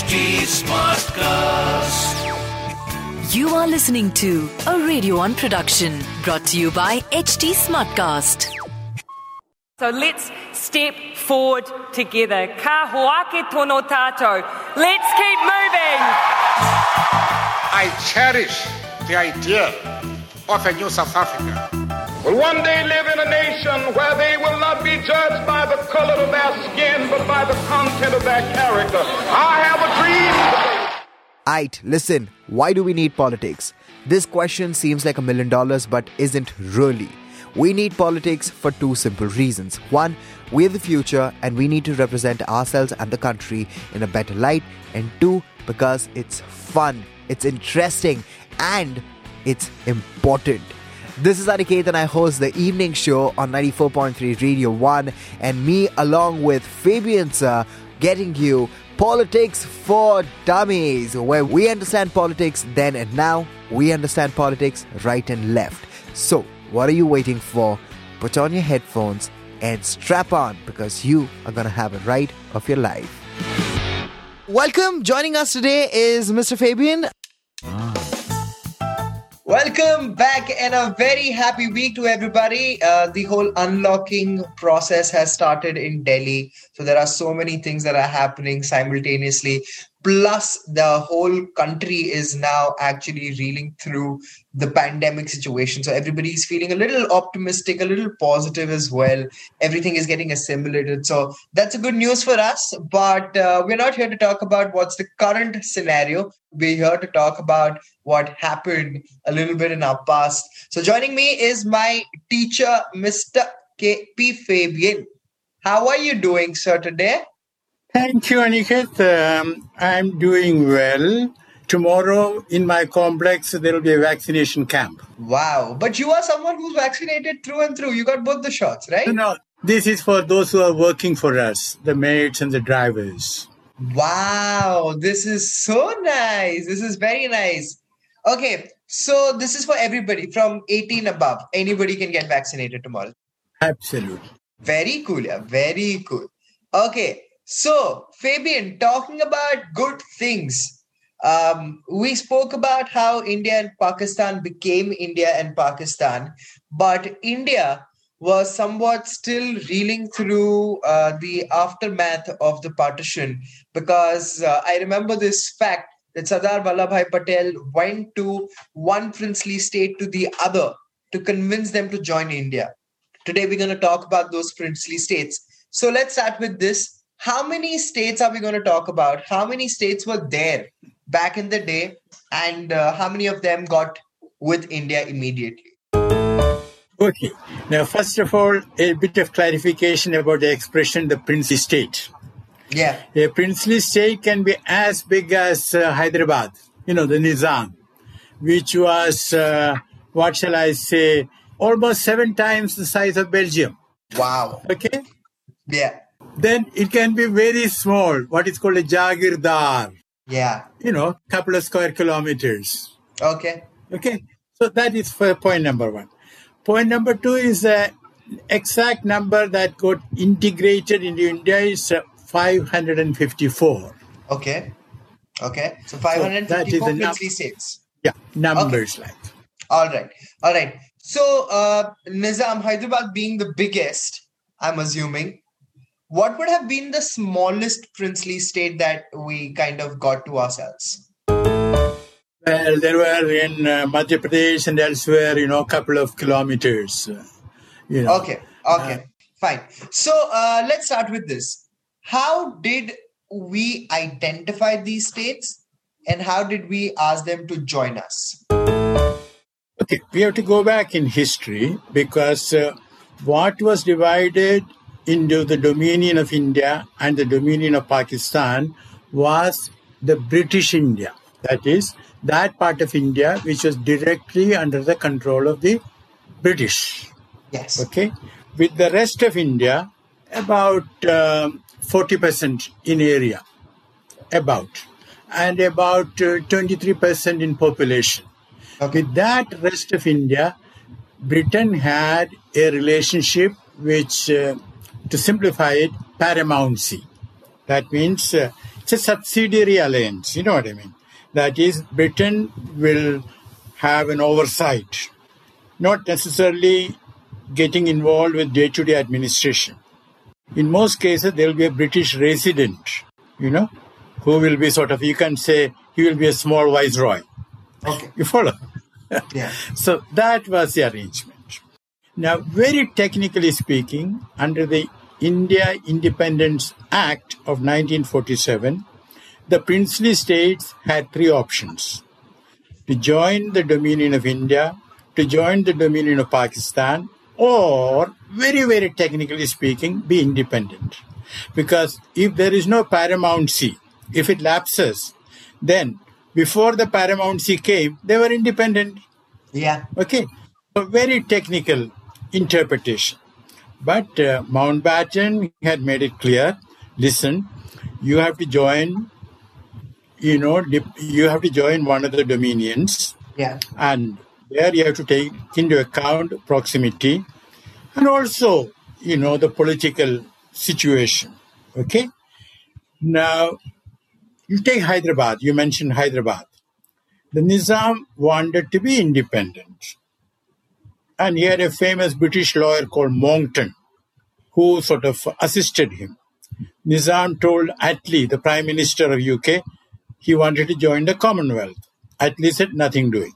HT Smartcast. You are listening to a Radio One production brought to you by HT Smartcast. So let's step forward together. Ka hoake tono tato. Let's keep moving. I cherish the idea of a new South Africa. Will one day live in a nation where they will not be judged by the color of their skin, but by the content of their character. I have a dream. Aight, listen, why do we need politics? This question seems like a million dollars, but isn't really. We need politics for two simple reasons. One, we're the future and we need to represent ourselves and the country in a better light. And two, because it's fun, it's interesting, and it's important. This is Aniket and I host the evening show on 94.3 Radio 1 and me along with Fabian sir getting you Politics for Dummies where we understand politics then and now. We understand politics right and left. So, what are you waiting for? Put on your headphones and strap on because you are going to have a ride of your life. Welcome. Joining us today is Mr. Fabian. Welcome back and a very happy week to everybody. Uh, the whole unlocking process has started in Delhi. So there are so many things that are happening simultaneously. Plus, the whole country is now actually reeling through the pandemic situation. So everybody is feeling a little optimistic, a little positive as well. Everything is getting assimilated. So that's a good news for us. But uh, we're not here to talk about what's the current scenario. We're here to talk about what happened a little bit in our past. So joining me is my teacher, Mr. K.P. Fabian. How are you doing, sir, today? Thank you, Aniket. Um, I'm doing well. Tomorrow in my complex, there will be a vaccination camp. Wow. But you are someone who's vaccinated through and through. You got both the shots, right? No, no, this is for those who are working for us, the maids and the drivers. Wow. This is so nice. This is very nice. Okay. So this is for everybody from 18 above. Anybody can get vaccinated tomorrow. Absolutely. Very cool. Yeah. Very cool. Okay. So, Fabian, talking about good things, um, we spoke about how India and Pakistan became India and Pakistan, but India was somewhat still reeling through uh, the aftermath of the partition because uh, I remember this fact that Sardar Vallabhbhai Patel went to one princely state to the other to convince them to join India. Today, we're going to talk about those princely states. So, let's start with this how many states are we going to talk about? How many states were there back in the day, and uh, how many of them got with India immediately? Okay. Now, first of all, a bit of clarification about the expression the princely state. Yeah. A princely state can be as big as uh, Hyderabad, you know, the Nizam, which was, uh, what shall I say, almost seven times the size of Belgium. Wow. Okay? Yeah. Then it can be very small, what is called a Jagirdar. Yeah. You know, couple of square kilometers. Okay. Okay. So that is for point number one. Point number two is the exact number that got integrated into India is uh, 554. Okay. Okay. So 554 so states. Yeah, numbers okay. like. All right. All right. So uh, Nizam, Hyderabad being the biggest, I'm assuming, what would have been the smallest princely state that we kind of got to ourselves? Well, there were in uh, Madhya Pradesh and elsewhere, you know, a couple of kilometers. Uh, you know. Okay, okay, uh, fine. So uh, let's start with this. How did we identify these states and how did we ask them to join us? Okay, we have to go back in history because uh, what was divided into the dominion of India and the dominion of Pakistan was the British India. That is, that part of India which was directly under the control of the British. Yes. Okay. With the rest of India, about um, 40% in area, about, and about uh, 23% in population. Okay. With that rest of India, Britain had a relationship which, uh, to simplify it, paramountcy. That means uh, it's a subsidiary alliance. You know what I mean? That is, Britain will have an oversight, not necessarily getting involved with day to day administration. In most cases, there will be a British resident, you know, who will be sort of, you can say, he will be a small viceroy. Okay. You follow? Yeah. So that was the arrangement. Now, very technically speaking, under the India Independence Act of 1947, the princely states had three options to join the Dominion of India, to join the Dominion of Pakistan, or, very, very technically speaking, be independent. Because if there is no paramountcy, if it lapses, then before the paramountcy came, they were independent. Yeah. Okay, very technical interpretation. But uh, Mountbatten had made it clear listen, you have to join, you know, you have to join one of the dominions, Yeah. and there you have to take into account proximity and also, you know, the political situation. Okay, now you take Hyderabad, you mentioned Hyderabad. The Nizam wanted to be independent. And he had a famous British lawyer called Monckton who sort of assisted him. Nizam told Attlee, the Prime Minister of UK, he wanted to join the Commonwealth. Attlee said, nothing doing.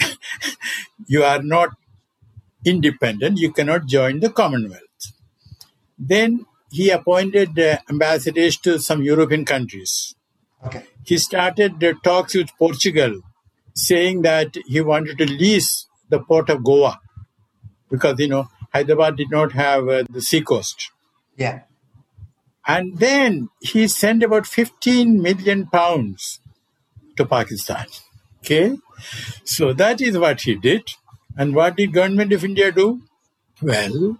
you are not independent, you cannot join the Commonwealth. Then he appointed uh, ambassadors to some European countries Okay. he started the talks with Portugal, saying that he wanted to lease the port of Goa because you know Hyderabad did not have uh, the seacoast. Yeah. And then he sent about 15 million pounds to Pakistan. Okay, so that is what he did. And what did government of India do? Well,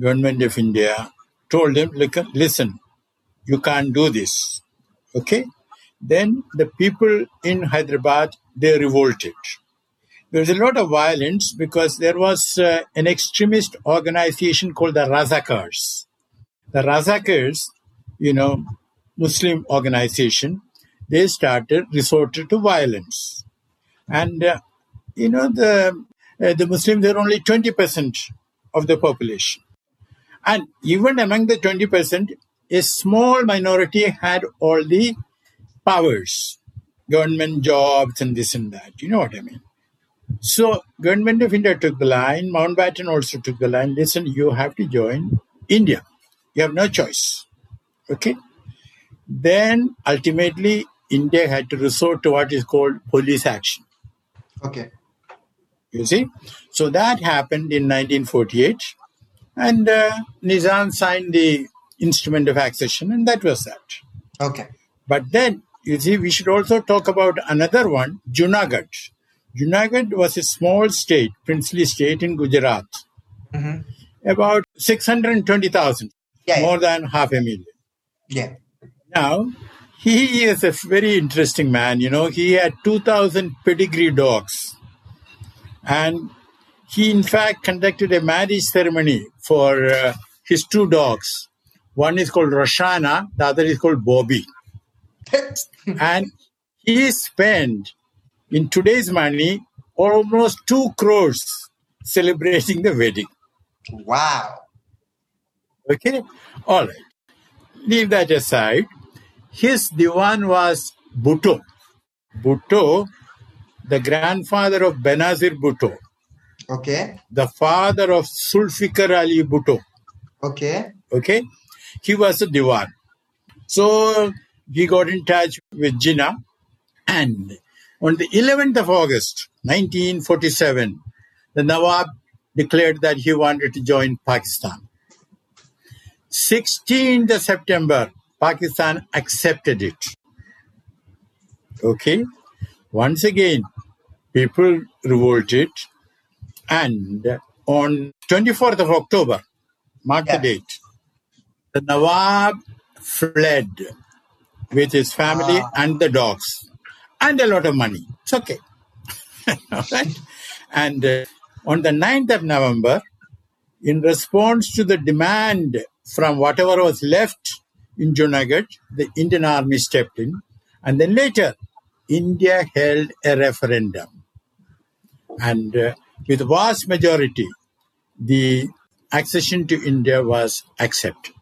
government of India told him, "Look, listen, you can't do this. Okay, then the people in Hyderabad they revolted. There was a lot of violence because there was uh, an extremist organization called the Razakars. The Razakars, you know, Muslim organization, they started resorted to violence, and uh, you know the uh, the Muslims are only twenty percent of the population, and even among the twenty percent, a small minority had all the powers, government jobs and this and that. You know what I mean? So government of India took the line. Mountbatten also took the line. Listen, you have to join India. You have no choice. Okay. Then ultimately, India had to resort to what is called police action. Okay. You see, so that happened in 1948, and uh, Nizam signed the instrument of accession, and that was that. Okay. But then, you see, we should also talk about another one, Junagadh. Junagadh was a small state, princely state in Gujarat, about 620,000, Yeah, yeah. more than half a million. Yeah. Now, he is a very interesting man. You know, he had 2,000 pedigree dogs. And he, in fact, conducted a marriage ceremony for uh, his two dogs. One is called Roshana, the other is called Bobby. and he spent, in today's money, almost two crores celebrating the wedding. Wow. Okay? All right. Leave that aside. His diwan was Bhutto. Bhutto, the grandfather of Benazir Bhutto, Okay. the father of Zulfikar Ali Bhutto. Okay. Okay? He was a diwan. So he got in touch with Jinnah and on the 11th of August 1947, the Nawab declared that he wanted to join Pakistan. 16th of September, Pakistan accepted it. Okay? Once again, people revolted and on 24th of October, mark Yeah. the date, the Nawab fled with his family Ah. and the dogs and a lot of money. It's okay. All right? And uh, on the 9th of November, in response to the demand from whatever was left in Junagadh, the Indian army stepped in, and then later, India held a referendum. And uh, with vast majority, the accession to India was accepted.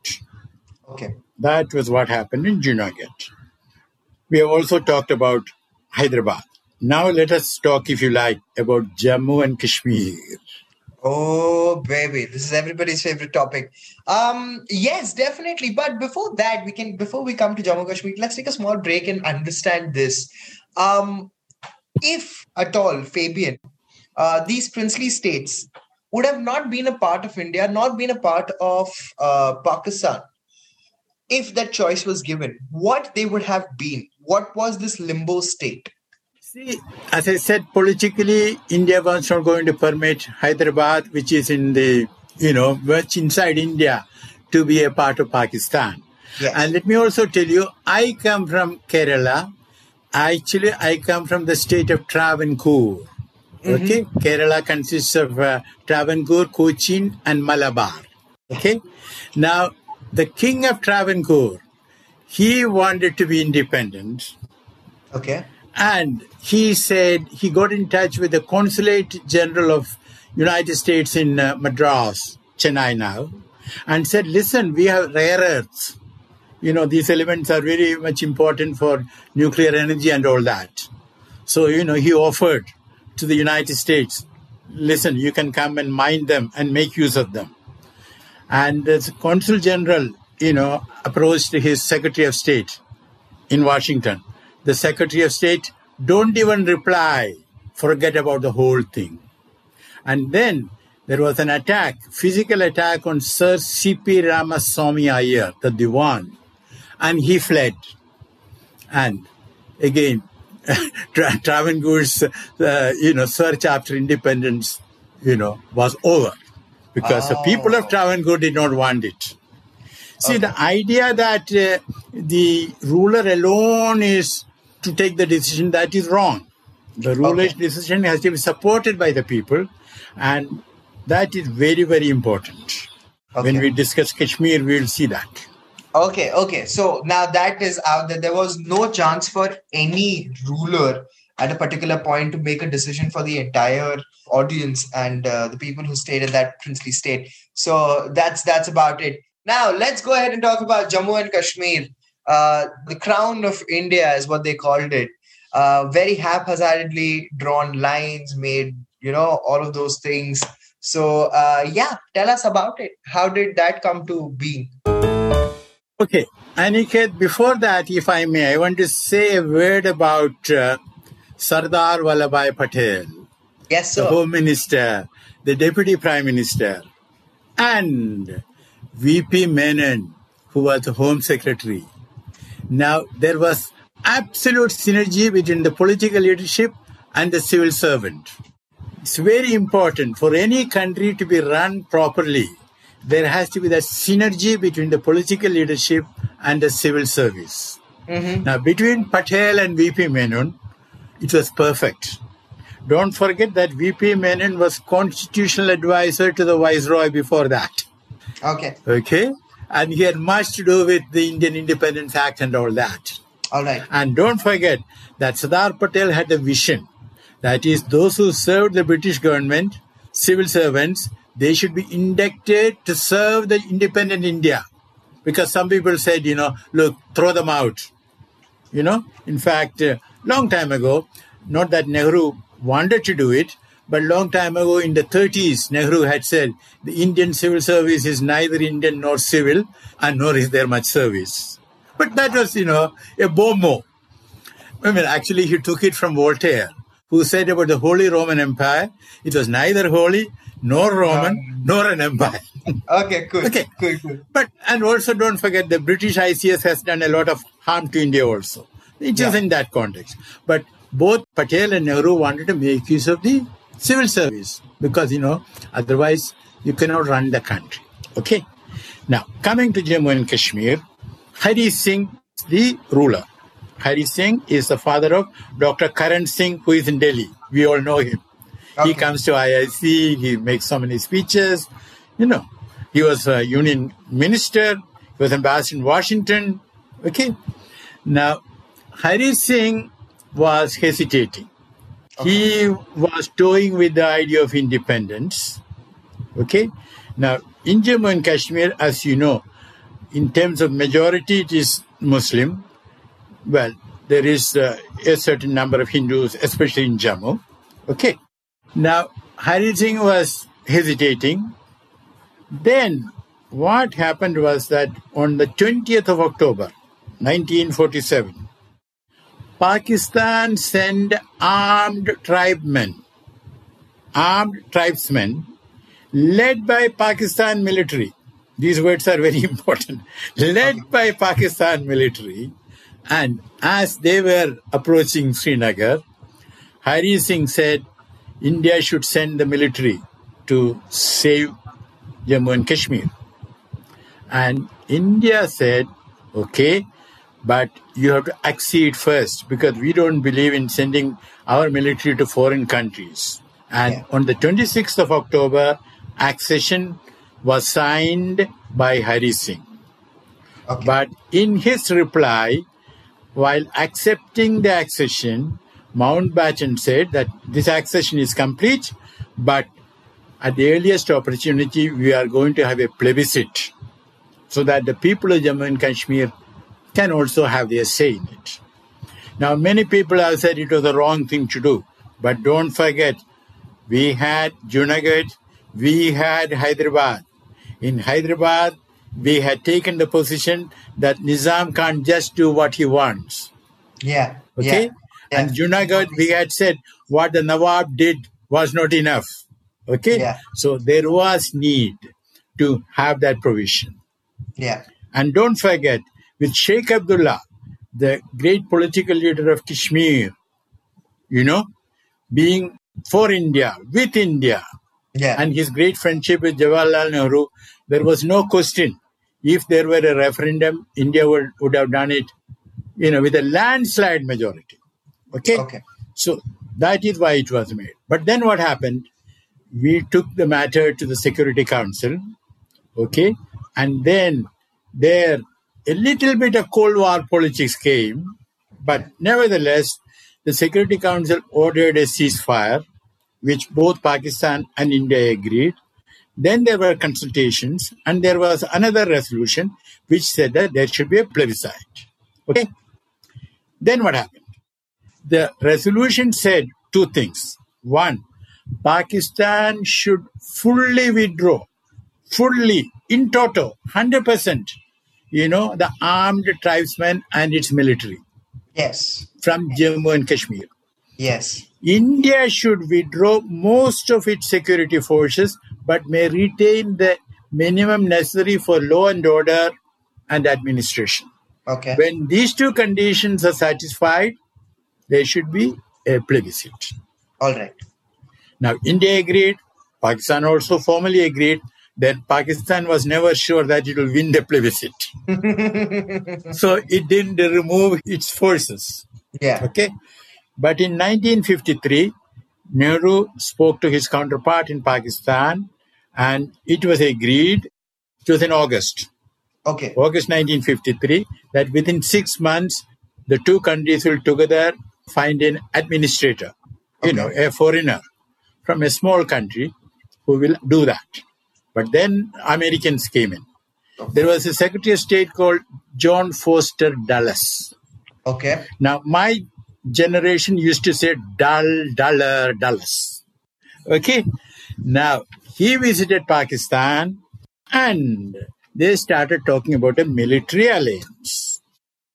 Okay. That was what happened in Junagadh. We have also talked about Hyderabad. Now let us talk, if you like, about Jammu and Kashmir. Oh baby, this is everybody's favorite topic. Um, yes, definitely. But before that, we can before we come to Jammu and Kashmir, let's take a small break and understand this. Um, if at all, Fabian, uh, these princely states would have not been a part of India, not been a part of uh, Pakistan, if that choice was given, what they would have been? What was this limbo state? See, as I said, politically, India was not going to permit Hyderabad, which is in the, you know, much inside India, to be a part of Pakistan. Yes. And let me also tell you, I come from Kerala. Actually, I come from the state of Travancore. Okay, Kerala consists of uh, Travancore, Cochin, and Malabar. Okay, now the king of Travancore, he wanted to be independent. Okay. And he said he got in touch with the consulate general of United States in uh, Madras, Chennai now, and said, "Listen, we have rare earths. You know, these elements are very much important for nuclear energy and all that." So, you know, he offered to the United States, "Listen, you can come and mine them and make use of them." And the consul general, you know, approached his secretary of state in Washington. The Secretary of State don't even reply, forget about the whole thing. And then there was an attack, physical attack on Sir C.P. Ramaswamy Iyer, the Diwan, and he fled. And again, Tra- Travancore's, uh, you know, search after independence, you know, was over because the people of Travancore did not want it. See, the idea that uh, the ruler alone is to take the decision, that is wrong. The ruler's Okay. decision has to be supported by the people, and that is very, very important. When we discuss Kashmir, we will see that. Okay, okay. So now that is out there. There was no chance for any ruler at a particular point to make a decision for the entire audience and uh, the people who stayed in that princely state. So that's that's about it. Now let's go ahead and talk about Jammu and Kashmir. Uh, the crown of India is what they called it. Uh, very haphazardly drawn lines, made you know all of those things. So uh, yeah, tell us about it. How did that come to being? Okay, Aniket, before that, if I may, I want to say a word about uh, Sardar Vallabhbhai Patel. Yes, the. Home Minister, the Deputy Prime Minister, and VP Menon, who was the Home Secretary. Now, there was absolute synergy between the political leadership and the civil servant. It's very important for any country to be run properly. There has to be that synergy between the political leadership and the civil service. Mm-hmm. Now, between Patel and VP Menon, it was perfect. Don't forget that VP Menon was constitutional advisor to the Viceroy before that. Okay. Okay? And he had much to do with the Indian Independence Act and all that. All right. And don't forget that Sardar Patel had a vision. That is, those who served the British government, civil servants, they should be inducted to serve the independent India. Because some people said, you know, look, throw them out. You know, in fact, uh, long time ago, not that Nehru wanted to do it, but long time ago in the 30s, Nehru had said the Indian civil service is neither Indian nor civil, and nor is there much service. But that was, you know, a bon mot. I mean, actually, he took it from Voltaire, who said about the Holy Roman Empire, it was neither holy nor Roman nor an empire. Okay, cool. Okay. Cool, cool. But and also don't forget the British ICS has done a lot of harm to India also. It is Yeah. in that context. But both Patel and Nehru wanted to make use of the civil service because you know otherwise you cannot run the country. Okay. Now coming to Jammu and Kashmir, Hari Singh the ruler. Hari Singh is the father of Dr. Karan Singh, who is in Delhi. We all know him. He comes to IIC, he makes so many speeches. You know, he was a union minister. He was ambassador in Washington. Okay. Now, Hari Singh was hesitating. He was toying with the idea of independence. Okay. Now, in Jammu and Kashmir, as you know, in terms of majority, it is Muslim. Well, there is uh, a certain number of Hindus, especially in Jammu. Okay. Now, Hari Singh was hesitating. Then, what happened was that on the 20th of October, 1947, Pakistan sent armed tribesmen, armed tribesmen, led by Pakistan military. These words are very important. Led by Pakistan military, and as they were approaching Srinagar, Hari Singh said, India should send the military to save Jammu and Kashmir. And India said, okay, but you have to accede first because we don't believe in sending our military to foreign countries. And Yeah. on the 26th of October, accession was signed by Hari Singh. Okay. But in his reply, while accepting the accession, Mountbatten said that this accession is complete, but at the earliest opportunity, we are going to have a plebiscite so that the people of Jammu and Kashmir can also have their say in it. Now, many people have said it was the wrong thing to do, but don't forget, we had Junagadh, we had Hyderabad. In Hyderabad, we had taken the position that Nizam can't just do what he wants. yeah. Okay? Yeah. And Junagadh, we had said what the Nawab did was not enough. Okay? Yeah. So there was need to have that provision. Yeah. And don't forget, with Sheikh Abdullah, the great political leader of Kashmir, you know, being for India, with India, Yeah. and his great friendship with Jawaharlal Nehru, there was no question. If there were a referendum, India would, would have done it, you know, with a landslide majority. Okay? Okay. So that is why it was made. But then what happened? We took the matter to the Security Council, okay, and then there a little bit of Cold War politics came, but nevertheless, the Security Council ordered a ceasefire, which both Pakistan and India agreed. Then there were consultations, and there was another resolution which said that there should be a plebiscite. Okay. Then what happened? The resolution said two things. One, Pakistan should fully withdraw, fully, in total, 100%, you know, the armed tribesmen and its military Yes. from Jammu and Kashmir. Yes. India should withdraw most of its security forces but may retain the minimum necessary for law and order and administration. Okay. When these two conditions are satisfied, there should be a plebiscite. All right. Now, India agreed, Pakistan also formally agreed, then Pakistan was never sure that it will win the plebiscite. so it didn't remove its forces. Yeah. Okay. But in 1953, Nehru spoke to his counterpart in Pakistan and it was agreed, it was in August, Okay. August 1953, that within six months, the two countries will together find an administrator, you know, a foreigner from a small country who will do that. But then Americans came in. There was a Secretary of State called John Foster Dulles. Okay. Now, my generation used to say dull, duller, Dulles. Okay. Now, he visited Pakistan and they started talking about a military alliance.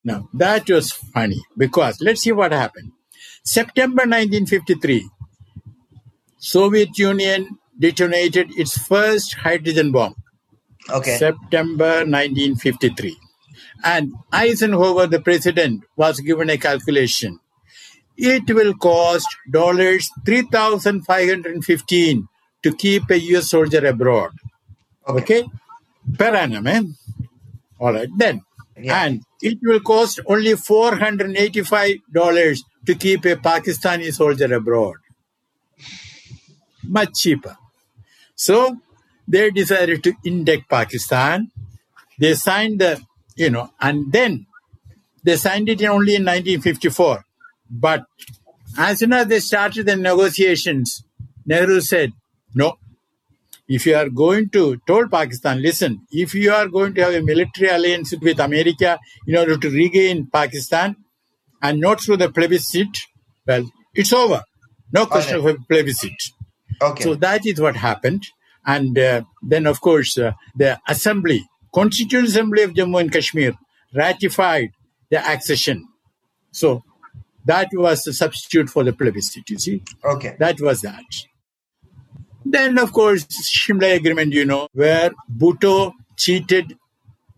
Now, that was funny because let's see what happened. September 1953, Soviet Union detonated its first hydrogen bomb. Okay. September 1953. And Eisenhower, the president, was given a calculation. It will cost dollars 3,515 to keep a US soldier abroad. Okay? Per annum, eh? All right, then. Yeah. And it will cost only $485 to keep a Pakistani soldier abroad. Much cheaper. So they decided to indict Pakistan. They signed the, you know, and then they signed it only in 1954. But as soon as they started the negotiations, Nehru said, no, if you are going to, told Pakistan, listen, if you are going to have a military alliance with America in order to regain Pakistan and not through the plebiscite, well, it's over. No question Okay. of a plebiscite. Okay. So that is what happened. And uh, then, of course, uh, the Assembly, Constituent Assembly of Jammu and Kashmir, ratified the accession. So that was the substitute for the plebiscite, you see. okay. That was that. Then, of course, Shimla Agreement, you know, where Bhutto cheated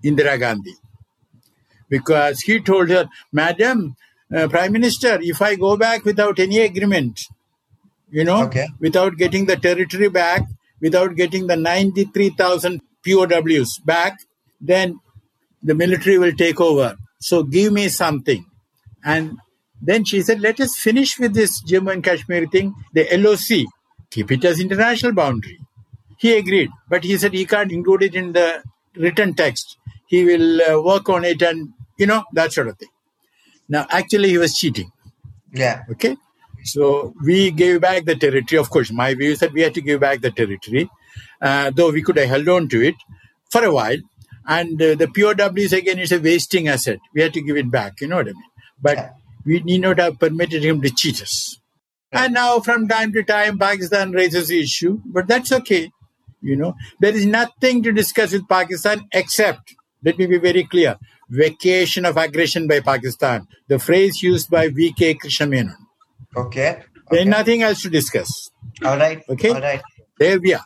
Indira Gandhi. Because he told her, Madam, uh, Prime Minister, if I go back without any agreement, you know, Okay. without getting the territory back, without getting the 93,000 POWs back, then the military will take over. So give me something. And then she said, let us finish with this Jammu and Kashmir thing, the LOC, keep it as international boundary. He agreed, but he said he can't include it in the written text. He will uh, work on it and, you know, that sort of thing. Now, actually, he was cheating. Yeah. Okay. So we gave back the territory. Of course, my view is that we had to give back the territory, uh, though we could have held on to it for a while. And uh, the POWs, again, is a wasting asset. We had to give it back. You know what I mean? But Yeah. we need not have permitted him to cheat us. And now, from time to time, Pakistan raises the issue, but that's okay. You know, there is nothing to discuss with Pakistan except, let me be very clear, vacation of aggression by Pakistan, the phrase used by V.K. Krishna Menon. Okay. There's okay. nothing else to discuss. All right. Okay. All right. There we are.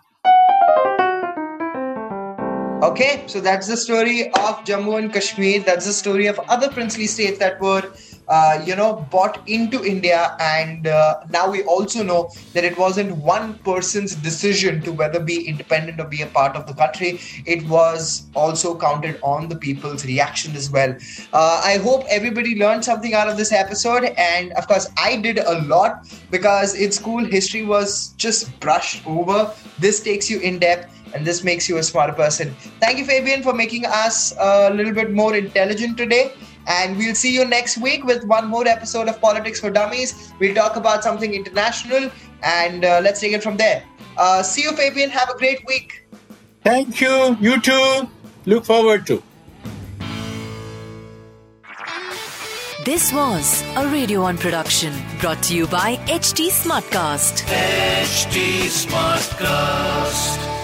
Okay, so that's the story of Jammu and Kashmir. That's the story of other princely states that were, uh, you know, bought into India. And uh, now we also know that it wasn't one person's decision to whether be independent or be a part of the country. It was also counted on the people's reaction as well. Uh, I hope everybody learned something out of this episode. And of course, I did a lot because in school, history was just brushed over. This takes you in depth and this makes you a smarter person. Thank you, Fabian, for making us a little bit more intelligent today. And we'll see you next week with one more episode of Politics for Dummies. We'll talk about something international and uh, let's take it from there. Uh, see you, Fabian. Have a great week. Thank you. You too. Look forward to. This was a Radio 1 production brought to you by HT Smartcast. HT Smartcast.